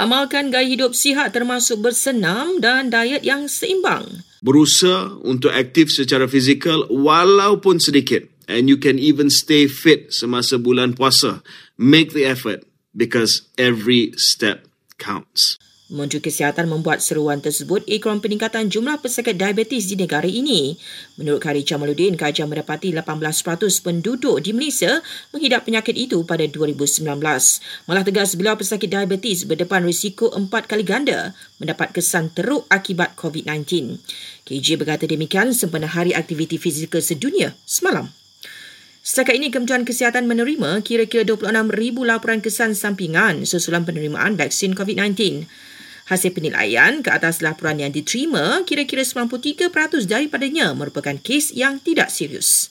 Amalkan gaya hidup sihat termasuk bersenam dan diet yang seimbang. Berusaha untuk aktif secara fizikal walaupun sedikit. And you can even stay fit semasa bulan puasa. Make the effort because every step counts. Menteri Kesihatan membuat seruan tersebut ikram peningkatan jumlah pesakit diabetes di negara ini. Menurut Kari Jamaluddin, kajian mendapati 18% penduduk di Malaysia menghidap penyakit itu pada 2019. Malah tegas beliau pesakit diabetes berdepan risiko empat kali ganda mendapat kesan teruk akibat COVID-19. KJ berkata demikian sempena Hari Aktiviti Fizikal Sedunia semalam. Setakat ini, Kementerian Kesihatan menerima kira-kira 26,000 laporan kesan sampingan susulan penerimaan vaksin COVID-19. Hasil penilaian ke atas laporan yang diterima, kira-kira 93% daripadanya merupakan kes yang tidak serius.